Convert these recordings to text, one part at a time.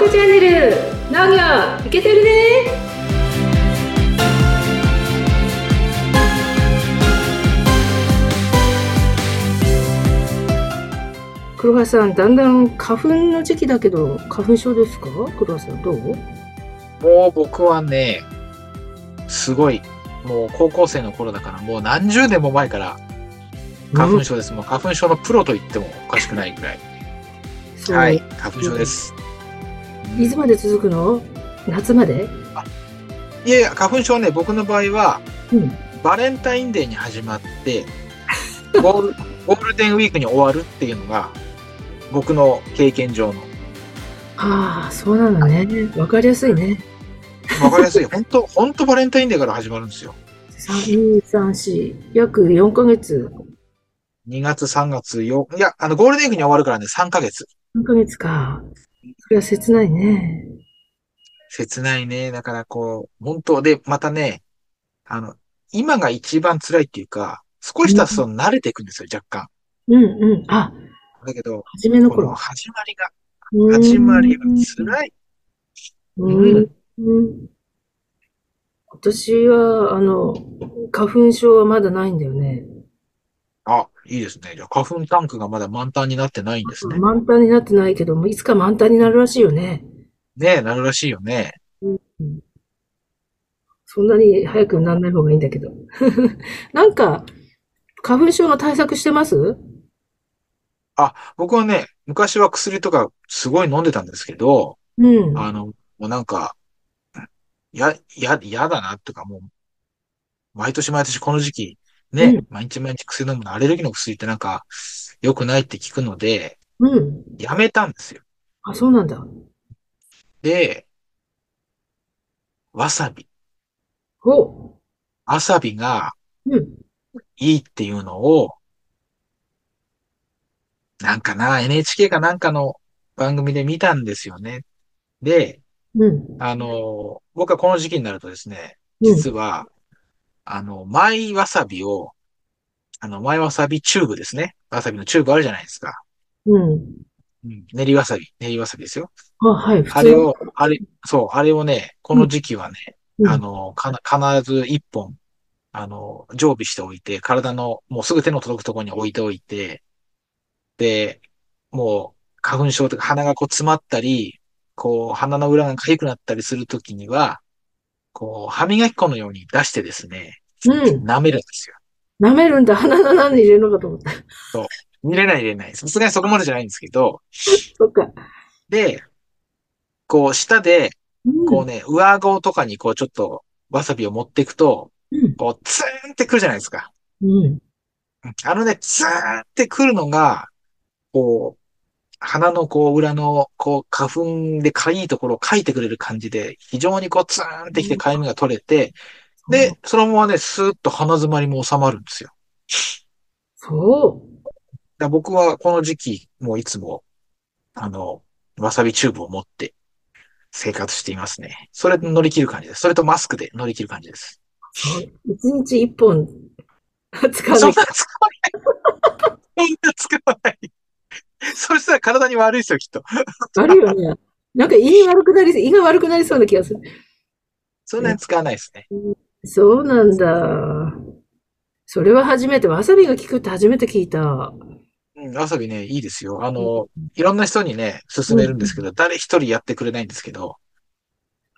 家チャンネル農業いけてるね黒羽さんだんだん花粉の時期だけど花粉症ですか？黒羽さんどう？もう僕はね、すごい、もう高校生の頃だから、もう何十年も前から花粉症です。もう花粉症のプロと言ってもおかしくないぐらい。はい、花粉症です。いつまで続くの？夏まで？いやいや、花粉症ね、僕の場合は、うんバレンタインデーに始まって、ゴールゴールデンウィークに終わるっていうのが、僕の経験上の。ああそうなのねわかりやすいねわかりやすい。本当本当バレンタインデーから始まるんですよ。3234約4ヶ月2月、3月、4、いや、あの、ゴールデンウィークに終わるからね、3ヶ月。3ヶ月かそれは切ないね切ないね。だからこう、本当で、またね、あの、今が一番辛いっていうか、少し経つと慣れていくんですよ、若干。うんうんあだけど、初めのこの頃始まりが、始まりが辛い。うんうん私は、あの、花粉症はまだないんだよね。あ、いいですね。じゃあ花粉タンクがまだ満タンになってないんですね。満タンになってないけども、いつか満タンになるらしいよね。ねえ、なるらしいよね。そんなに早くならない方がいいんだけど。なんか、花粉症の対策してます？僕はね、昔は薬とかすごい飲んでたんですけど、うん。あの、もうなんか、や、や、やだなっていうかもう、毎年毎年この時期、ね、うん毎日毎日薬飲むの、アレルギーの薬ってなんか、良くないって聞くので、うん。やめたんですよ。あ、そうなんだ。で、わさび。おわさびがうん。いいっていうのを、なんかな、NHK かなんかの番組で見たんですよね。で、うん。あの、僕はこの時期になるとですね、うん実は、あの、マイわさびを、あの、マイわさびチューブですね。わさびのチューブあるじゃないですか。うん。うん。練りわさび、練りわさびですよ。あ、はい。あれを、あれ、そう、あれをね、この時期はね、うんあの、かな、必ず一本、あの、常備しておいて、体の、もうすぐ手の届くところに置いておいて、で、もう、花粉症とか鼻がこう詰まったり、こう、鼻の裏が痒くなったりするときには、こう、歯磨き粉のように出してですね、うん。舐めるんですよ。舐めるんだ。鼻の何に入れるのかと思った。入れない入れない。さすがにそこまでじゃないんですけど、そっか。で、こう、舌で、うんこうね、上顎とかにこう、ちょっと、わさびを持っていくと、うん。こう、ツーンってくるじゃないですか。うん。あのね、ツーンってくるのが、こう、鼻のこう裏の、こう、花粉でかいいところをかいてくれる感じで、非常にこう、ツーンってきてかゆみが取れて、で、そのままね、スーッと鼻詰まりも収まるんですよ。そだから僕はこの時期、もういつも、あの、わさびチューブを持って生活していますね。それで乗り切る感じです。それとマスクで乗り切る感じです。う。そう。一日一本使わそなんきゃ。な使わない。そんな使わない。そしたら体に悪いですよ、きっと。悪いよね。なんか胃悪くなり、胃が悪くなりそうな気がする。そんなに使わないですね。そうなんだ。それは初めて、わさびが効くって初めて聞いた。うん、わさびね、いいですよ。あの、いろんな人にね、勧めるんですけど、誰一人やってくれないんですけど、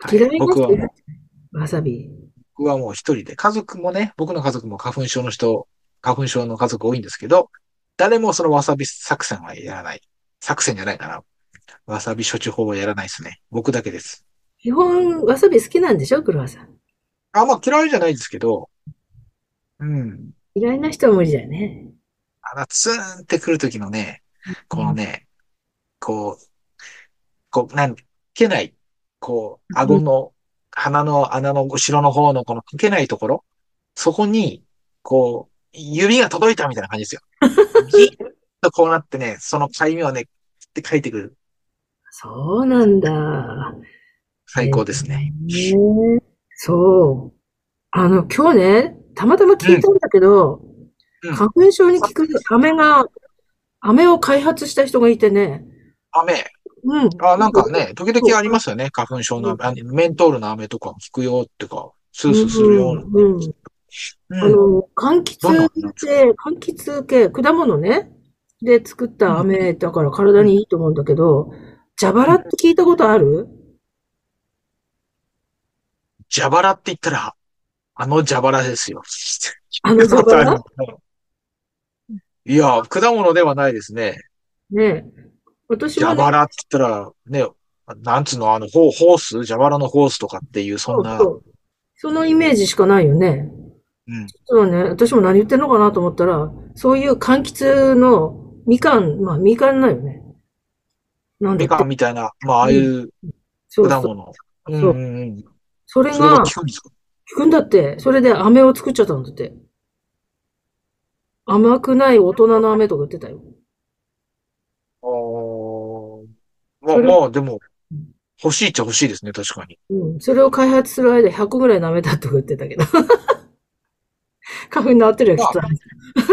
はい嫌いな僕はもう人いるわさび。僕はもう一人で、家族もね、僕の家族も花粉症の人、花粉症の家族多いんですけど、誰もそのわさび作戦はやらない。作戦じゃないかな。わさび処置法はやらないですね。僕だけです。基本、わさび好きなんでしょ？黒羽さん。あ、まあ嫌いじゃないですけど、うん。嫌いな人は無理だよね。あの、ツーンってくるときのね、このね、こう、こう、なん、けない、こう、顎の、鼻の穴の後ろの方のこのけないところ、そこに、こう、指が届いたみたいな感じですよ。ギッとこうなってね、そのかゆみをね、って書いてくる。そうなんだ。最高ですね。へえそう。あの、今日ね、たまたま聞いたんだけど、うん花粉症に効く飴が、飴を開発した人がいてね、雨？うん。あ、なんかね、時々ありますよね。花粉症の、あメントールの飴とかも効くよってか、スースーするような。うん。うんあうん。の、柑橘どんなで、柑橘系、果物ね、で作った飴だから体にいいと思うんだけど、蛇腹って聞いたことある？蛇腹って言ったら、あの蛇腹ですよ。あの蛇腹いや、果物ではないですね。ね私もね、蛇腹って言ったら、ね、なんつうの、あの、ホース？蛇腹のホースとかっていう、そんな、そうそうそのイメージしかないよね。うん。そうね、私も何言ってんのかなと思ったら、そういう柑橘のみかん、まあみかんだよね。なんだみかんみたいな、まあ、ああいうそうそう。果物。うんそううんそれがが効くんだって。それで飴を作っちゃったんだって。甘くない大人の飴とか言ってたよ。あーまあまあ、でも、欲しいっちゃ欲しいですね、確かに。うん。それを開発する間100ぐらい舐めたとか言ってたけど。花粉治ってるよ、きっと。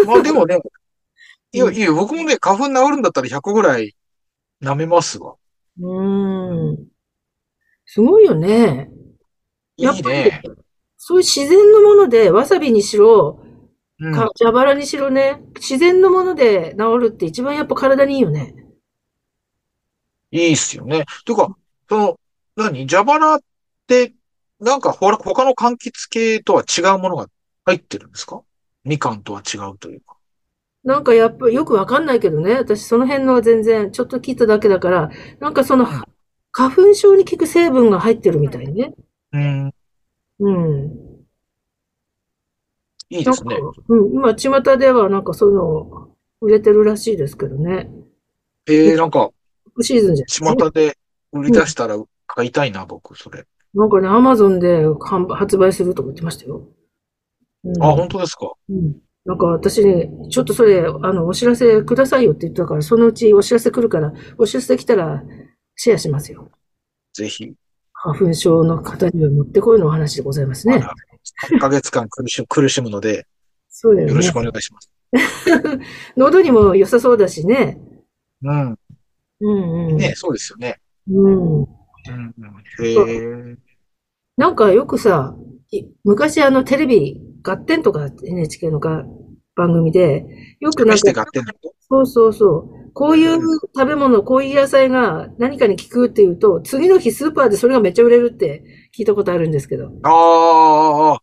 まあでもね、いや、いや、僕もね、花粉治るんだったら100ぐらい舐めますわ。うーん。すごいよね。いやっぱりいね。そういう自然のもので、わさびにしろ、うん。か蛇腹にしろね、自然のもので治るって一番やっぱ体にいいよね。いいっすよね。てか、その、何？蛇腹って、なんかほら、他の柑橘系とは違うものが入ってるんですか？みかんとは違うというか。なんかやっぱよくわかんないけどね、私その辺のは全然ちょっと聞いただけだから、なんかそのうん花粉症に効く成分が入ってるみたいね。うん。うん。なんかいいですね。、うん、今巷ではなんかその、売れてるらしいですけどね。えー、なんか、シーズンじゃない巷で売り出したら買いたいな、僕、それ。なんかね、アマゾンで販売発売するとか言ってましたよ。うんあ、本当ですか？うん。なんか私ね、ちょっとそれ、あの、お知らせくださいよって言ったから、そのうちお知らせ来るから、お知らせ来たらシェアしますよ。ぜひ。花粉症の方にはもってこいのお話でございますね。まだ3ヶ月間苦し苦しむので、そうだよねよろしく。お願いします。喉にも良さそうだしね。うん。うんうん。ね、そうですよね。うん。うん。うんへえ。なんかよくさ、い昔あのテレビ、ガッテンとか NHK のが番組で、よくなんか、そうそうそう。こういう食べ物、こういう野菜が何かに効くっていうと、次の日スーパーでそれがめっちゃ売れるって聞いたことあるんですけど。ああ、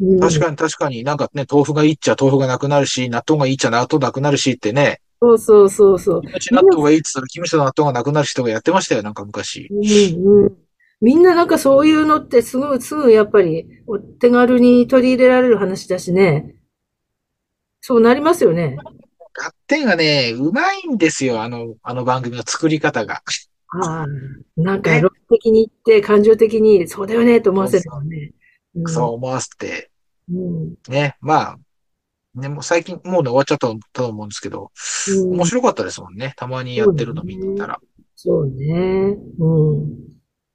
うん、確かに確かになんかね、豆腐がいいっちゃ豆腐がなくなるし、納豆がいいっちゃ納豆なくなるしってね、そうそうそうそう。キムチ納豆がいいっつったらキムチと納豆がなくなる人がやってましたよ、なんか昔。うんうん。みんななんかそういうのってすぐ、すぐやっぱりお手軽に取り入れられる話だしね。そうなりますよね。テンがね、うまいんですよ、あの、あの番組の作り方が。ああ、なんか論的に言って感情的にそうだよねと思わせるよね。うんそう思わせて、うん。ね、まあ、ね、もう最近、もうね、終わっちゃったと思うんですけど、うん面白かったですもんね。たまにやってるの見てたら。そうね。うん。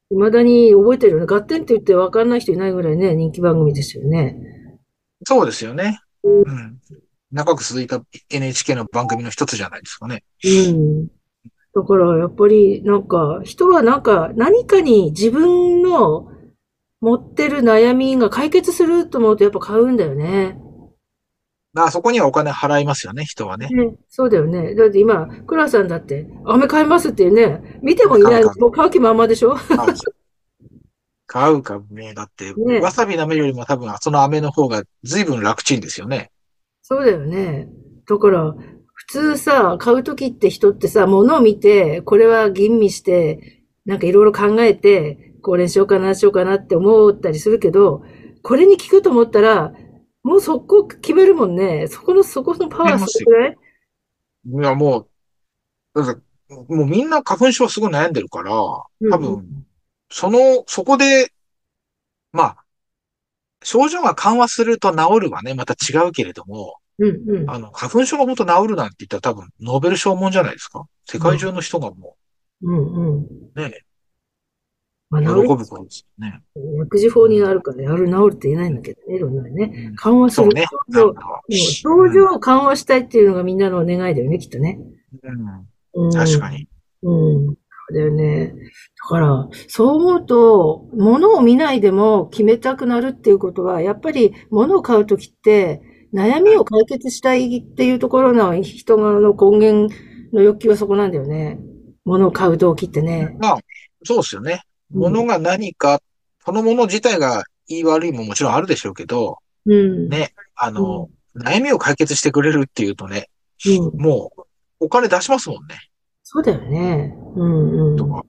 未だに覚えてるよね。ガッテンって言って分かんない人いないぐらいね、人気番組ですよね。そうですよね。うん。長く続いた NHK の番組の一つじゃないですかね。うん。だから、やっぱり、なんか、人はなんか、何かに自分の持ってる悩みが解決すると思うとやっぱ買うんだよね。まあ、そこにはお金払いますよね、人はね。ね、そうだよね。だって今、クラさんだって、飴買いますってね、見てもいない、もう買う気満々でしょ？買うか、もうだって、ねわさび舐めるよりも多分その飴の方が随分楽ちんですよね。そうだよね。だから、普通さ、買うときって人ってさ、物を見て、これは吟味して、なんかいろいろ考えて、これにしようかな、しようかなって思ったりするけど、これに効くと思ったら、もうそこ決めるもんね。そこの、そこのパワーすごくない？いや、もう、だってもうみんな花粉症すごい悩んでるから、多うん分、その、そこで、まあ、症状が緩和すると治るはね、また違うけれども、うんうん。あの、花粉症が本当治るなんて言ったら多分、ノーベル賞もんじゃないですか？世界中の人がもうんうん。う、ね、まあ、喜ぶことですよね。薬事法にあるから、やる、治るって言えないんだけどね、いろんなね。うん緩和する。ね。症状、症状を緩和したいっていうのがみんなの願いだよね、きっとね。うん、うん。確かに。うん。だよね。だから、そう思うと、物を見ないでも決めたくなるっていうことは、やっぱり物を買うときって、悩みを解決したいっていうところの人の根源の欲求はそこなんだよね。物を買う動機ってね。まあ、そうですよね。うん物が何か、そのもの自体がいい悪いももちろんあるでしょうけど、うん。ね、あの、悩みを解決してくれるっていうとね、うん。もう、お金出しますもんね。そうだよね。うんうん。とか。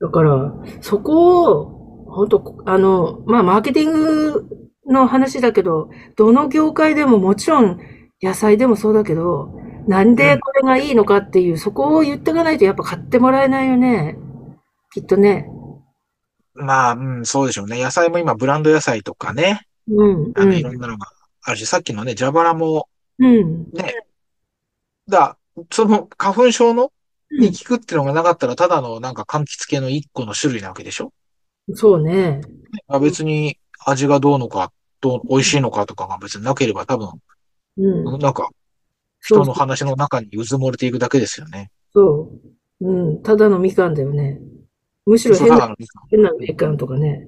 だから、そこを、本当あの、まあ、マーケティングの話だけど、どの業界でももちろん、野菜でもそうだけど、なんでこれがいいのかっていう、そこを言っていかないとやっぱ買ってもらえないよね。きっとね。まあ、うん、そうでしょうね。野菜も今、ブランド野菜とかね、うん、あの、いうん、ろんなのがあるし、さっきのね、蛇腹も、うん。ね、だ、その花粉症のに効くってのがなかったら、ただのなんか柑橘系の一個の種類なわけでしょ？そうね。あ別に味がどうのか、どう、美味しいのかとかが別になければ多分、うん。なんか、人の話の中にうずもれていくだけですよね。そう。うん。ただのみかんだよね。むしろ変な、変なみかんとかね。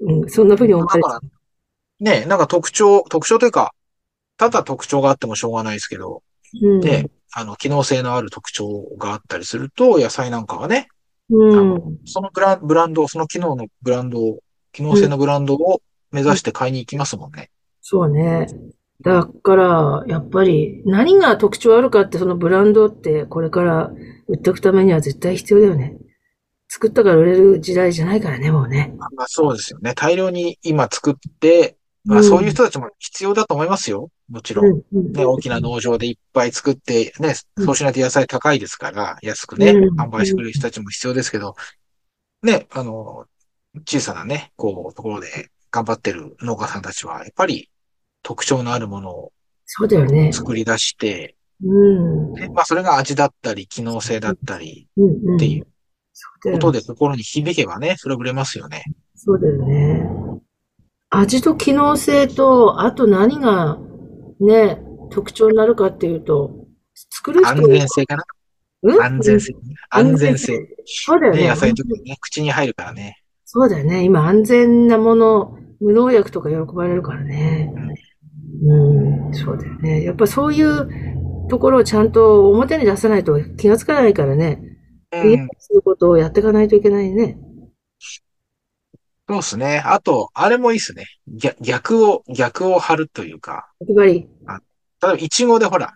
うん。そんな風に思われだから、ね、なんか特徴、特徴というか、ただ特徴があってもしょうがないですけど、うん。で、あの、機能性のある特徴があったりすると、野菜なんかはね、うん。そのブラブランド、その機能のブランドを、機能性のブランドを目指して買いに行きますもんね。そうね。だから、やっぱり何が特徴あるかってそのブランドってこれから売っていくためには絶対必要だよね。作ったから売れる時代じゃないからね、もうね。まあそうですよね。大量に今作って、まうんあそういう人たちも必要だと思いますよ。もちろん。ね、大きな農場でいっぱい作って、ね、うんそうしないと野菜高いですから、安くね、うん販売してくれる人たちも必要ですけど、ね、あの、小さなね、こう、ところで頑張ってる農家さんたちは、やっぱり特徴のあるものを。作り出して、うん。ねまあそれが味だったり、機能性だったり。っていう。ことで心に響けばね、それは売れますよね。そうだよね。味と機能性と、あと何がね、特徴になるかっていうと、作る人安全性かな？うん？安全性。安全性。ね、そうだよね。野菜とかね、口に入るからね。そうだよね。今安全なもの、無農薬とか喜ばれるからね。うん、そうだよね。やっぱそういうところをちゃんと表に出さないと気がつかないからね。うん。することをやっていかないといけないね。そうですね。あと、あれもいいですね。逆逆を、逆を張るというか、やっぱり。例えば、イチゴでほら、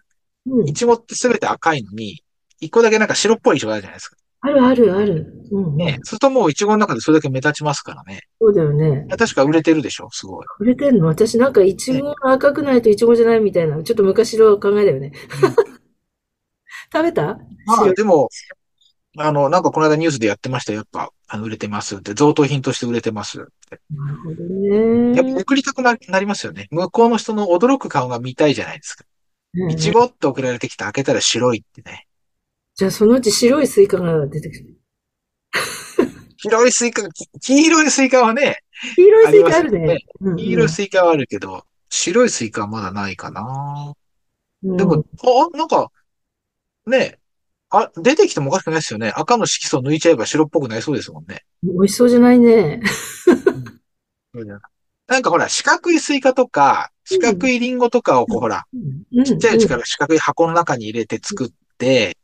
うんイ。チゴってすべて赤いのに、一個だけなんか白っぽいイチゴあるじゃないですか。あるあるある。うん、うん。ね。そうするともうイチゴの中でそれだけ目立ちますからね。そうだよね。確か売れてるでしょ、すごい。売れてんの？私なんかイチゴが赤くないとイチゴじゃないみたいな、ちょっと昔の考えだよね。食べた？まあ、白でも、あの、なんかこの間ニュースでやってましたよ。やっぱ、あの、売れてますって、贈答品として売れてますって。なるほどね。やっぱ送りたくななりますよね。向こうの人の驚く顔が見たいじゃないですか。うんいちごって送られてきて開けたら白いってね。じゃあそのうち白いスイカが出てくる。白いスイカ、き黄色いスイカはね、黄色いスイカあるねね。黄色いスイカはあるけど、白いスイカはまだないかな。うんでも、あ、なんか、ね、あ、出てきてもおかしくないですよね。赤の色素抜いちゃえば白っぽくなりそうですもんね。美味しそうじゃないね。なんかほら、四角いスイカとか、四角いリンゴとかをこう、ほら、うんちっちゃいうちから四角い箱の中に入れて作って、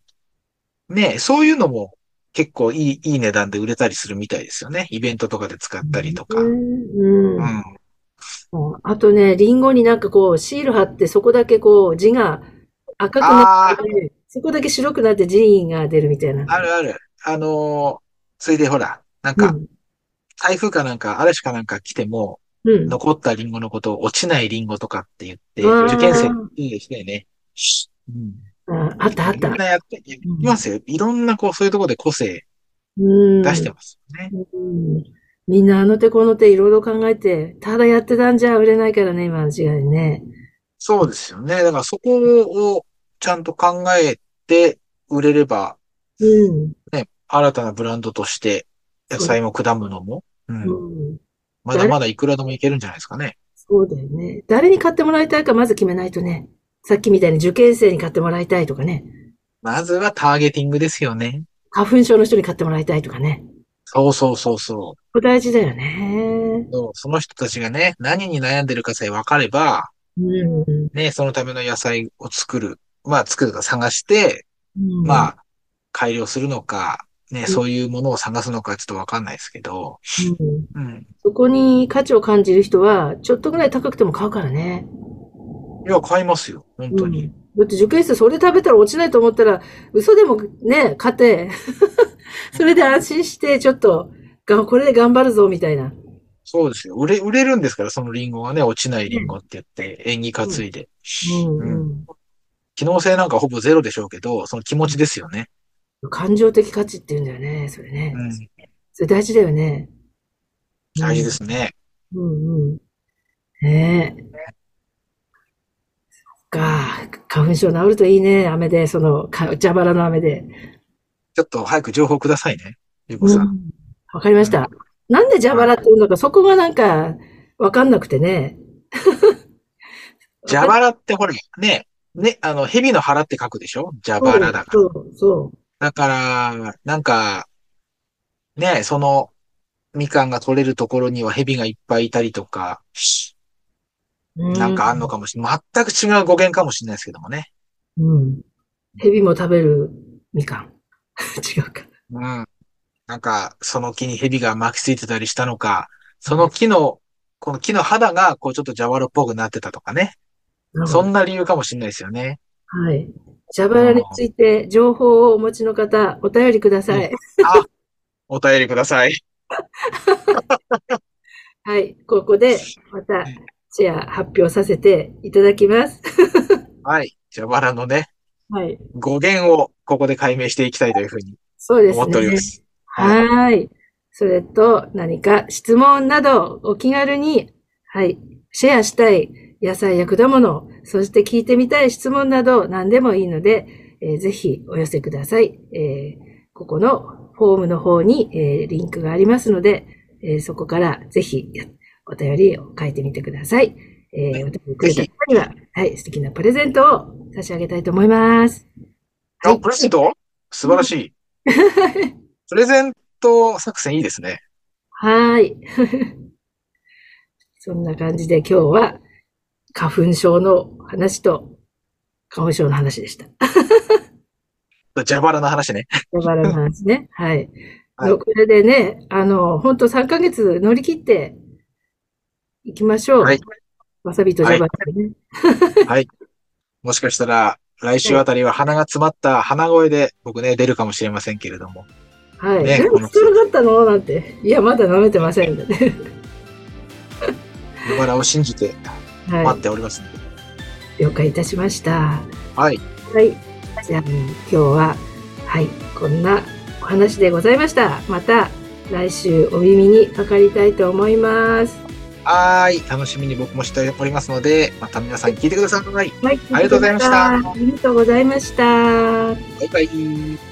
ね、そういうのも結構いい、いい値段で売れたりするみたいですよね。イベントとかで使ったりとか。うんうんうん。あとね、リンゴになんかこう、シール貼って、そこだけこう、字が赤くなって、そこだけ白くなって字が出るみたいな。あるある。あのーそれでほら、なんか、台風かなんか、嵐かなんか来ても、うん。うん。残ったリンゴのことを落ちないリンゴとかって言って、受験生いいですね。うん。ああったあったみん。なやって、いますよ。いろんなこう、そういうところで個性うん。出してますよね。うんみんなあの手この手いろいろ考えて、ただやってたんじゃ売れないからね、今の時代ね。そうですよね。だからそこをちゃんと考えて売れれば、うん。ね、新たなブランドとして、野菜も果物も、うん。うん。まだまだいくらでもいけるんじゃないですかね。そうだよね。誰に買ってもらいたいかまず決めないとね。さっきみたいに受験生に買ってもらいたいとかね。まずはターゲティングですよね。花粉症の人に買ってもらいたいとかね。そうそうそうそう。大事だよね。そうその人たちがね、何に悩んでるかさえ分かれば、うん。ね、そのための野菜を作る。まあ、作るか探して、うんまあ、改良するのか、ね、んそういうものを探すのかちょっと分かんないですけど、うんうん。そこに価値を感じる人は、ちょっとぐらい高くても買うからね。いや、買いますよ。本当に。だって受験生それ食べたら落ちないと思ったら、嘘でもね、買って、それで安心して、ちょっと、がこれで頑張るぞ、みたいな。そうですよ。売れ、売れるんですから、そのリンゴがね、落ちないリンゴって言って、縁起担いで。うんうん機能性なんかほぼゼロでしょうけど、その気持ちですよね。感情的価値って言うんだよね、それね。うん。それ大事だよね。大事ですね。うんうん。ねえ。そっか。花粉症治るといいね、雨で、その、か蛇腹の雨で。ちょっと早く情報くださいね。ゆうこさん。うんわかりました。なんで蛇腹って言うのか、そこがなんか、わかんなくてね。蛇腹ってほら、ね、ね、あの、蛇の腹って書くでしょ？蛇腹だから。そう、そだから、なんか、ね、その、みかんが取れるところには蛇がいっぱいいたりとか、う。なんかあんのかもしれない。全く違う語源かもしれないですけどもね。うん。蛇も食べるみかん。違うか。うん。なんか、その木に蛇が巻きついてたりしたのか、その木の、この木の肌が、こうちょっと蛇腹っぽくなってたとかね。そんな理由かもしれないですよね。はい。蛇腹について情報をお持ちの方、お便りください。お便りください。はい。ここで、また、シェア発表させていただきます。はい。蛇腹のね、はい。語源をここで解明していきたいというふうにそうですね思っておりま。す。はい。それと、何か質問などお気軽に、はい。シェアしたい野菜や果物、そして聞いてみたい質問など何でもいいので、えーぜひお寄せください。えーここのフォームの方に、えーリンクがありますので、えーそこからぜひやお便りを書いてみてください。えーお便りくれた方には、はい、素敵なプレゼントを差し上げたいと思います。はあ、いプレゼント？素晴らしい。プレゼント作戦いいですね。はい。そんな感じで今日は花粉症の話と花粉症の話でした。蛇腹の話ね。蛇腹の話ね。はい。はいこれでね、あの、本当3ヶ月乗り切っていきましょう。はいわさびと蛇腹でね。もしかしたら、来週あたりは鼻が詰まった鼻声で僕ね、出るかもしれませんけれども。はい。ねこのでも必要なかったの？なんて。いや、まだ舐めてませんのでね。蛇腹を信じて待はっておりますので。い。了解いたしました。はい。はい。じゃあ、今日は、はい、こんなお話でございました。また来週お耳にかかりたいと思います。はーい。楽しみに僕もしておりますので、また皆さん聞いてください。はい、ありがとうございましたありがとうございました。バイバイ。